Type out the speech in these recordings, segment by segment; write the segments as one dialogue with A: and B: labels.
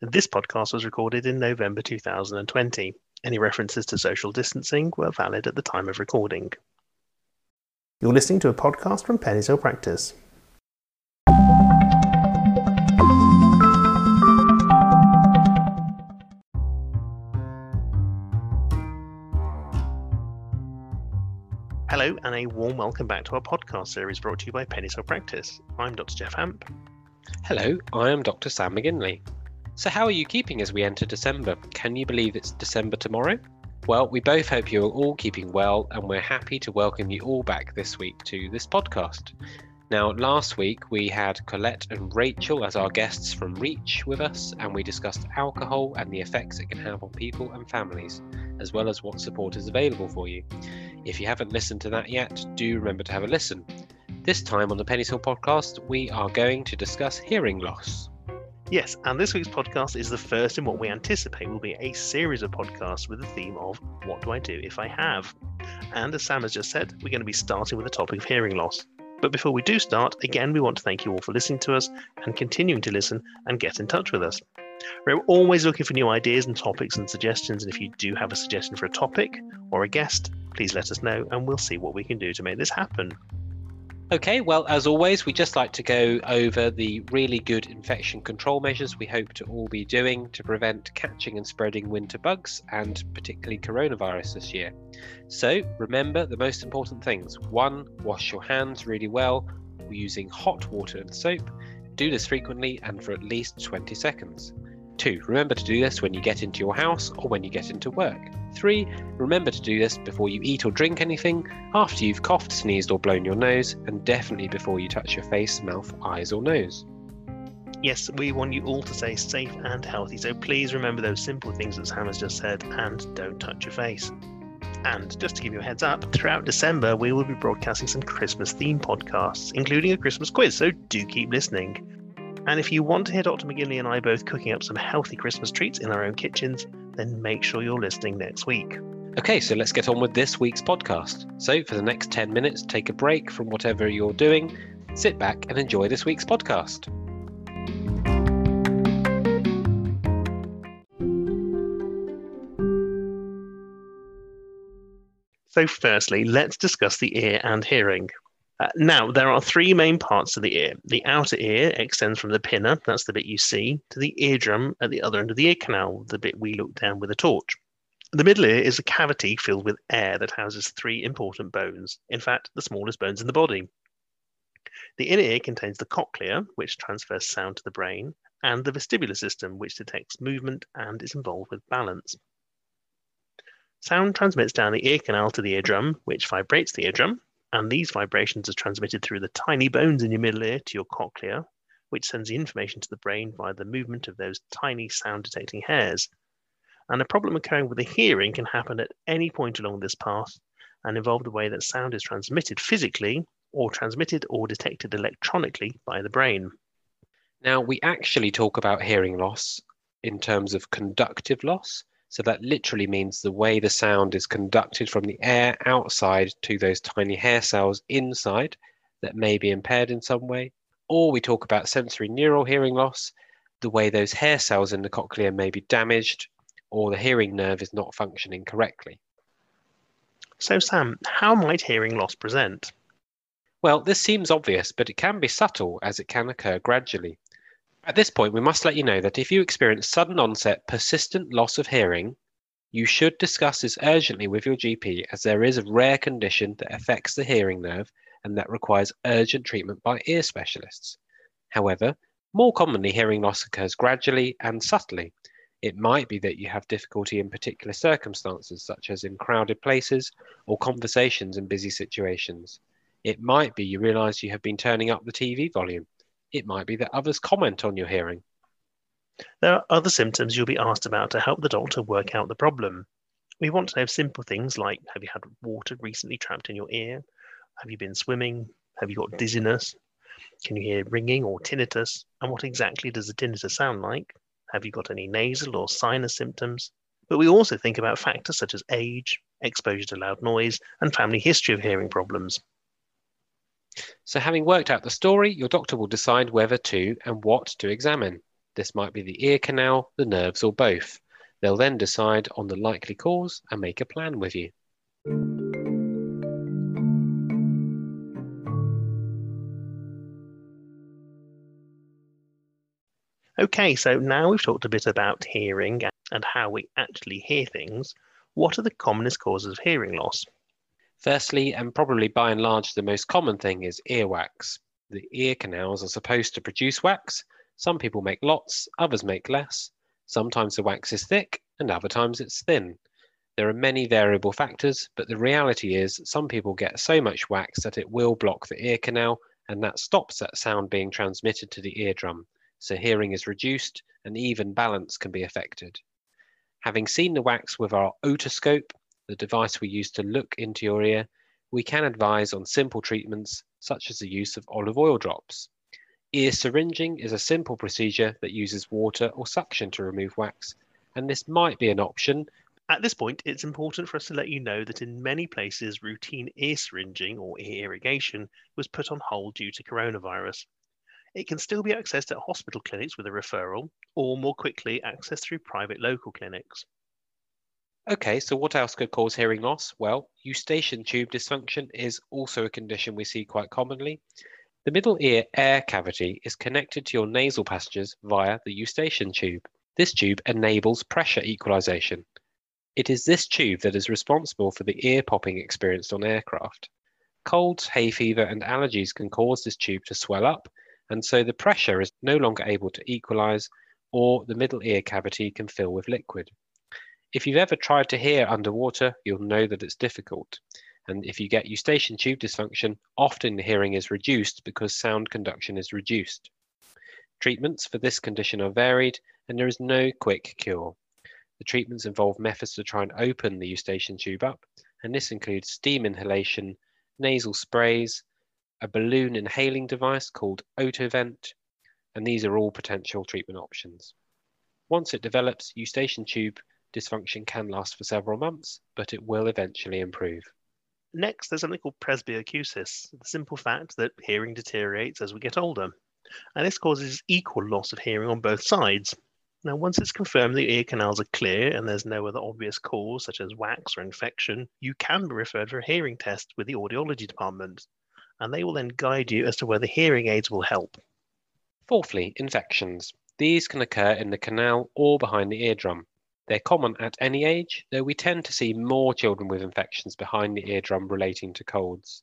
A: This podcast was recorded in November 2020. Any references to social distancing were valid at the time of recording. You're listening to a podcast from Penny's Hill Practice. Hello, and a warm welcome back to our podcast series brought to you by Penny's Hill Practice. I'm Dr. Jeff Hamp.
B: Hello, I am Dr. Sam McGinley. So, how are you keeping as we enter December? Can you believe it's December tomorrow? Well, we both hope you're all keeping well, and we're happy to welcome you all back this week to this podcast. Now, last week we had Colette and Rachel as our guests from Reach with us, and we discussed alcohol and the effects it can have on people and families, as well as what support is available for you. If you haven't listened to that yet, do remember to have a listen. This time on the Penny's Hill podcast, we are going to discuss hearing loss.
A: Yes, and this week's podcast is the first in what we anticipate will be a series of podcasts with the theme of What Do I Do If I Have? And as Sam has just said, we're going to be starting with the topic of hearing loss. But before we do start, again, we want to thank you all for listening to us and continuing to listen and get in touch with us. We're always looking for new ideas and topics and suggestions, and if you do have a suggestion for a topic or a guest, please let us know and we'll see what we can do to make this happen.
B: Okay, well, as always, we just like to go over the really good infection control measures we hope to all be doing to prevent catching and spreading winter bugs and particularly coronavirus this year. So, remember the most important things. One, wash your hands really well using hot water and soap. Do this frequently and for at least 20 seconds. Two, remember to do this when you get into your house or when you get into work. Three, remember to do this before you eat or drink anything, after you've coughed, sneezed, or blown your nose, and definitely before you touch your face, mouth, eyes, or nose.
A: Yes, we want you all to stay safe and healthy, so please remember those simple things that Sam has just said and don't touch your face. And just to give you a heads up, throughout December we will be broadcasting some Christmas themed podcasts, including a Christmas quiz, so do keep listening. And if you want to hear Dr. McGinley and I both cooking up some healthy Christmas treats in our own kitchens, then make sure you're listening next week.
B: Okay, so let's get on with this week's podcast. So, for the next 10 minutes, take a break from whatever you're doing, sit back and enjoy this week's podcast.
A: So, firstly, let's discuss the ear and hearing. Uh, now, there are three main parts to the ear. The outer ear extends from the pinna, that's the bit you see, to the eardrum at the other end of the ear canal, the bit we look down with a torch. The middle ear is a cavity filled with air that houses three important bones, in fact, the smallest bones in the body. The inner ear contains the cochlea, which transfers sound to the brain, and the vestibular system, which detects movement and is involved with balance. Sound transmits down the ear canal to the eardrum, which vibrates the eardrum, and these vibrations are transmitted through the tiny bones in your middle ear to your cochlea, which sends the information to the brain via the movement of those tiny sound detecting hairs. And a problem occurring with the hearing can happen at any point along this path and involve the way that sound is transmitted physically or transmitted or detected electronically by the brain.
B: Now, we actually talk about hearing loss in terms of conductive loss, so that literally means the way the sound is conducted from the air outside to those tiny hair cells inside that may be impaired in some way. Or we talk about sensorineural hearing loss, the way those hair cells in the cochlea may be damaged or the hearing nerve is not functioning correctly.
A: So, Sam, how might hearing loss present?
B: Well, this seems obvious, but it can be subtle as it can occur gradually. At this point, we must let you know that if you experience sudden onset persistent loss of hearing, you should discuss this urgently with your GP as there is a rare condition that affects the hearing nerve and that requires urgent treatment by ear specialists. However, more commonly, hearing loss occurs gradually and subtly. It might be that you have difficulty in particular circumstances, such as in crowded places or conversations in busy situations. It might be you realize you have been turning up the TV volume it might be that others comment on your hearing.
A: There are other symptoms you'll be asked about to help the doctor work out the problem. We want to know simple things like have you had water recently trapped in your ear? Have you been swimming? Have you got dizziness? Can you hear ringing or tinnitus? And what exactly does the tinnitus sound like? Have you got any nasal or sinus symptoms? But we also think about factors such as age, exposure to loud noise, and family history of hearing problems.
B: So, having worked out the story, your doctor will decide whether to and what to examine. This might be the ear canal, the nerves, or both. They'll then decide on the likely cause and make a plan with you.
A: Okay, so now we've talked a bit about hearing and how we actually hear things. What are the commonest causes of hearing loss?
B: Firstly, and probably by and large the most common thing, is earwax. The ear canals are supposed to produce wax. Some people make lots, others make less. Sometimes the wax is thick, and other times it's thin. There are many variable factors, but the reality is some people get so much wax that it will block the ear canal, and that stops that sound being transmitted to the eardrum so hearing is reduced and even balance can be affected. Having seen the wax with our otoscope, the device we use to look into your ear, we can advise on simple treatments such as the use of olive oil drops. Ear syringing is a simple procedure that uses water or suction to remove wax, and this might be an option.
A: At this point, it's important for us to let you know that in many places, routine ear syringing or ear irrigation was put on hold due to coronavirus. It can still be accessed at hospital clinics with a referral, or more quickly accessed through private local clinics.
B: Okay, so what else could cause hearing loss? Well, eustachian tube dysfunction is also a condition we see quite commonly. The middle ear air cavity is connected to your nasal passages via the eustachian tube. This tube enables pressure equalization. It is this tube that is responsible for the ear popping experienced on aircraft. Colds, hay fever, and allergies can cause this tube to swell up and so the pressure is no longer able to equalize or the middle ear cavity can fill with liquid. If you've ever tried to hear underwater, you'll know that it's difficult. And if you get eustachian tube dysfunction, often the hearing is reduced because sound conduction is reduced. Treatments for this condition are varied and there is no quick cure. The treatments involve methods to try and open the eustachian tube up, and this includes steam inhalation, nasal sprays, a balloon inhaling device called Otovent, and these are all potential treatment options. Once it develops, eustachian tube dysfunction can last for several months, but it will eventually improve.
A: Next, there's something called presbyacusis, the simple fact that hearing deteriorates as we get older. And this causes equal loss of hearing on both sides. Now, once it's confirmed the ear canals are clear and there's no other obvious cause, such as wax or infection, you can be referred for a hearing test with the audiology department and they will then guide you as to whether hearing aids will help.
B: Fourthly, infections. These can occur in the canal or behind the eardrum. They're common at any age, though we tend to see more children with infections behind the eardrum relating to colds.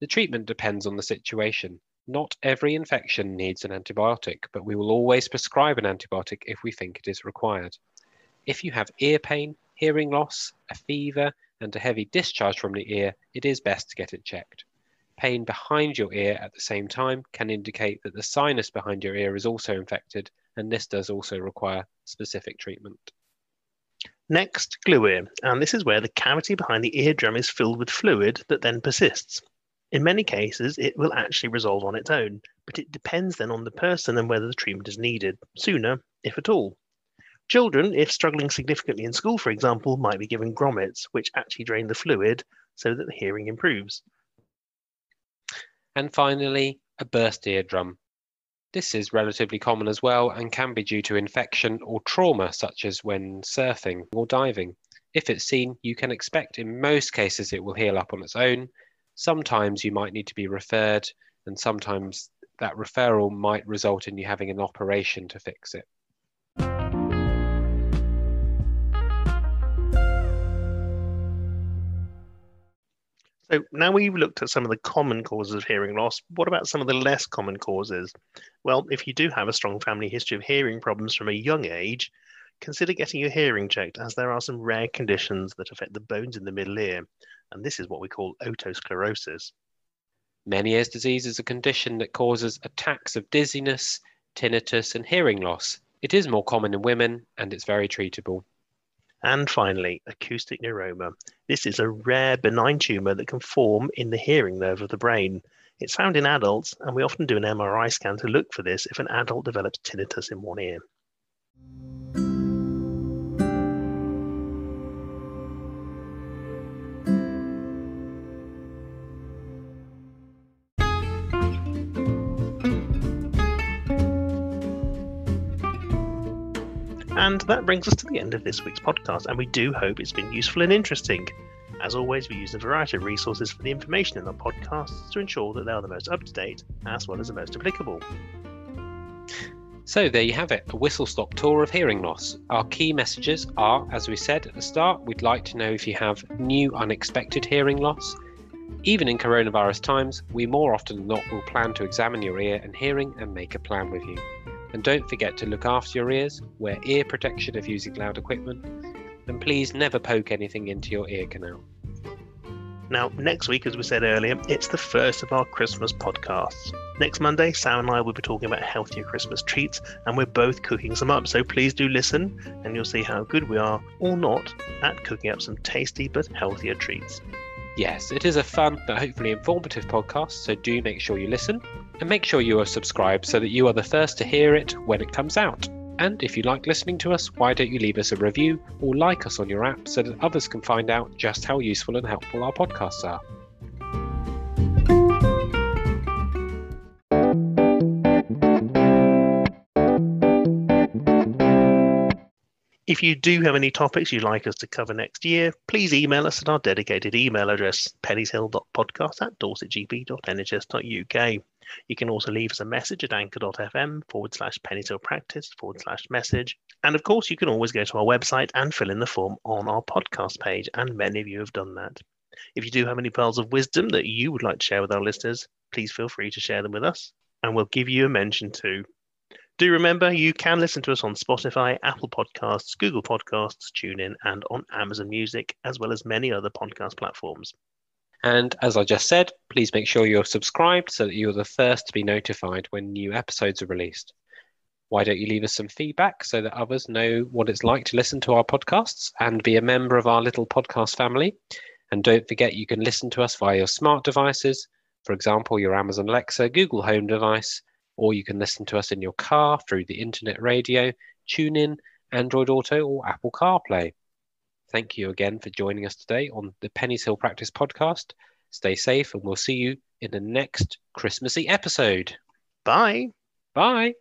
B: The treatment depends on the situation. Not every infection needs an antibiotic, but we will always prescribe an antibiotic if we think it is required. If you have ear pain, hearing loss, a fever, and a heavy discharge from the ear, it is best to get it checked. Pain behind your ear at the same time can indicate that the sinus behind your ear is also infected, and this does also require specific treatment.
A: Next, glue ear, and this is where the cavity behind the eardrum is filled with fluid that then persists. In many cases, it will actually resolve on its own, but it depends then on the person and whether the treatment is needed, sooner, if at all. Children, if struggling significantly in school, for example, might be given grommets, which actually drain the fluid so that the hearing improves.
B: And finally, a burst eardrum. This is relatively common as well and can be due to infection or trauma, such as when surfing or diving. If it's seen, you can expect in most cases it will heal up on its own. Sometimes you might need to be referred, and sometimes that referral might result in you having an operation to fix it.
A: So now we've looked at some of the common causes of hearing loss. What about some of the less common causes? Well, if you do have a strong family history of hearing problems from a young age, consider getting your hearing checked as there are some rare conditions that affect the bones in the middle ear, and this is what we call otosclerosis.
B: Meniere's disease is a condition that causes attacks of dizziness, tinnitus, and hearing loss. It is more common in women and it's very treatable.
A: And finally, acoustic neuroma. This is a rare benign tumor that can form in the hearing nerve of the brain. It's found in adults, and we often do an MRI scan to look for this if an adult develops tinnitus in one ear. And that brings us to the end of this week's podcast, and we do hope it's been useful and interesting. As always, we use a variety of resources for the information in our podcasts to ensure that they are the most up to date as well as the most applicable.
B: So there you have it, a whistle stop tour of hearing loss. Our key messages are, as we said at the start, we'd like to know if you have new unexpected hearing loss. Even in coronavirus times, we more often than not will plan to examine your ear and hearing and make a plan with you. And don't forget to look after your ears, wear ear protection if using loud equipment, and please never poke anything into your ear canal.
A: Now, next week, as we said earlier, it's the first of our Christmas podcasts. Next Monday, Sam and I will be talking about healthier Christmas treats, and we're both cooking some up. So please do listen, and you'll see how good we are, or not, at cooking up some tasty but healthier treats.
B: Yes, it is a fun but hopefully informative podcast, so do make sure you listen and make sure you are subscribed so that you are the first to hear it when it comes out. And if you like listening to us, why don't you leave us a review or like us on your app so that others can find out just how useful and helpful our podcasts are?
A: If you do have any topics you'd like us to cover next year, please email us at our dedicated email address, pennyhill.podcast at dorsetgp.nhs.uk. You can also leave us a message at anchor.fm forward slash pennyhill practice forward slash message. And of course, you can always go to our website and fill in the form on our podcast page, and many of you have done that. If you do have any pearls of wisdom that you would like to share with our listeners, please feel free to share them with us, and we'll give you a mention too. Do remember you can listen to us on Spotify, Apple Podcasts, Google Podcasts, TuneIn, and on Amazon Music, as well as many other podcast platforms.
B: And as I just said, please make sure you're subscribed so that you're the first to be notified when new episodes are released. Why don't you leave us some feedback so that others know what it's like to listen to our podcasts and be a member of our little podcast family? And don't forget you can listen to us via your smart devices, for example, your Amazon Alexa, Google Home device, or you can listen to us in your car through the internet radio, TuneIn, Android Auto, or Apple CarPlay. Thank you again for joining us today on the Penny's Hill Practice podcast. Stay safe, and we'll see you in the next Christmassy episode.
A: Bye.
B: Bye.